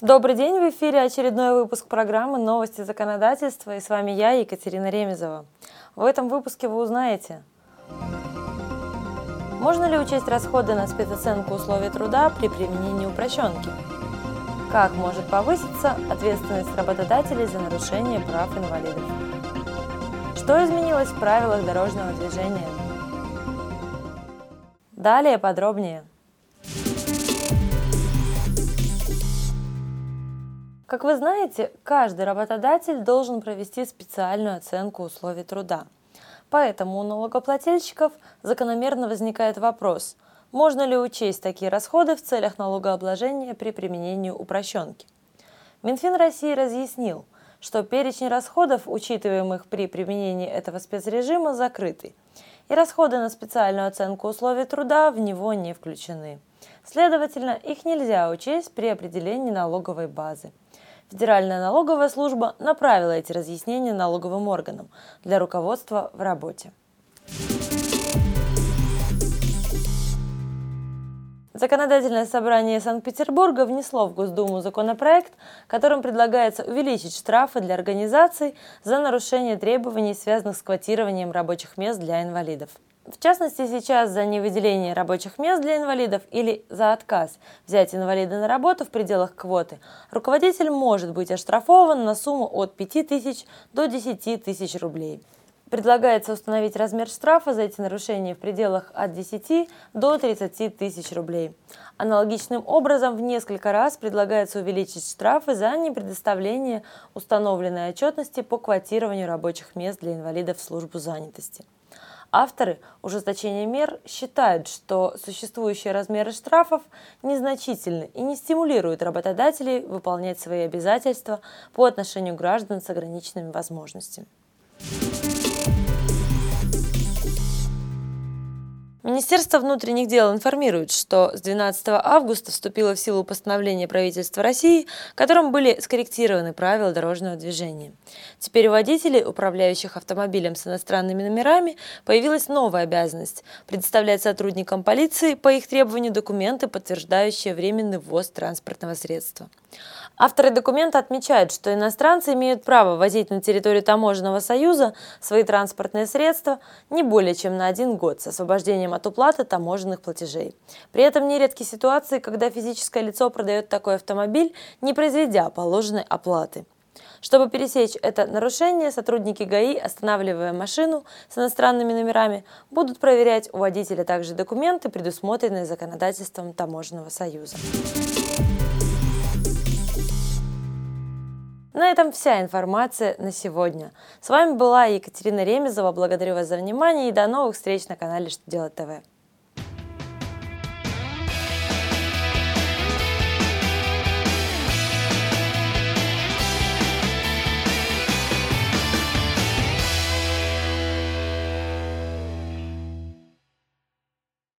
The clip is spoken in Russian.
Добрый день, в эфире очередной выпуск программы «Новости законодательства» и с вами я, Екатерина Ремезова. В этом выпуске вы узнаете, можно ли учесть расходы на спецоценку условий труда при применении упрощенки, как может повыситься ответственность работодателей за нарушение прав инвалидов, что изменилось в правилах дорожного движения. Далее подробнее – Как вы знаете, каждый работодатель должен провести специальную оценку условий труда. Поэтому у налогоплательщиков закономерно возникает вопрос, можно ли учесть такие расходы в целях налогообложения при применении упрощенки. Минфин России разъяснил, что перечень расходов, учитываемых при применении этого спецрежима, закрытый, и расходы на специальную оценку условий труда в него не включены. Следовательно, их нельзя учесть при определении налоговой базы. Федеральная налоговая служба направила эти разъяснения налоговым органам для руководства в работе. Законодательное собрание Санкт-Петербурга внесло в Госдуму законопроект, которым предлагается увеличить штрафы для организаций за нарушение требований, связанных с квотированием рабочих мест для инвалидов. В частности, сейчас за невыделение рабочих мест для инвалидов или за отказ взять инвалида на работу в пределах квоты, руководитель может быть оштрафован на сумму от 5 тысяч до 10 тысяч рублей. Предлагается установить размер штрафа за эти нарушения в пределах от 10 до 30 тысяч рублей. Аналогичным образом в несколько раз предлагается увеличить штрафы за непредоставление установленной отчетности по квотированию рабочих мест для инвалидов в службу занятости. Авторы ужесточения мер считают, что существующие размеры штрафов незначительны и не стимулируют работодателей выполнять свои обязательства по отношению к гражданам с ограниченными возможностями. Министерство внутренних дел информирует, что с 12 августа вступило в силу постановление правительства России, которым были скорректированы правила дорожного движения. Теперь у водителей, управляющих автомобилем с иностранными номерами, появилась новая обязанность – предоставлять сотрудникам полиции по их требованию документы, подтверждающие временный ввоз транспортного средства. Авторы документа отмечают, что иностранцы имеют право возить на территорию таможенного союза свои транспортные средства не более чем на один год с освобождением от уплаты таможенных платежей. При этом нередки ситуации, когда физическое лицо продает такой автомобиль, не произведя положенной оплаты. Чтобы пересечь это нарушение, сотрудники ГАИ, останавливая машину с иностранными номерами, будут проверять у водителя также документы, предусмотренные законодательством Таможенного союза. На этом вся информация на сегодня. С вами была Екатерина Ремезова. Благодарю вас за внимание и до новых встреч на канале Что делать ТВ.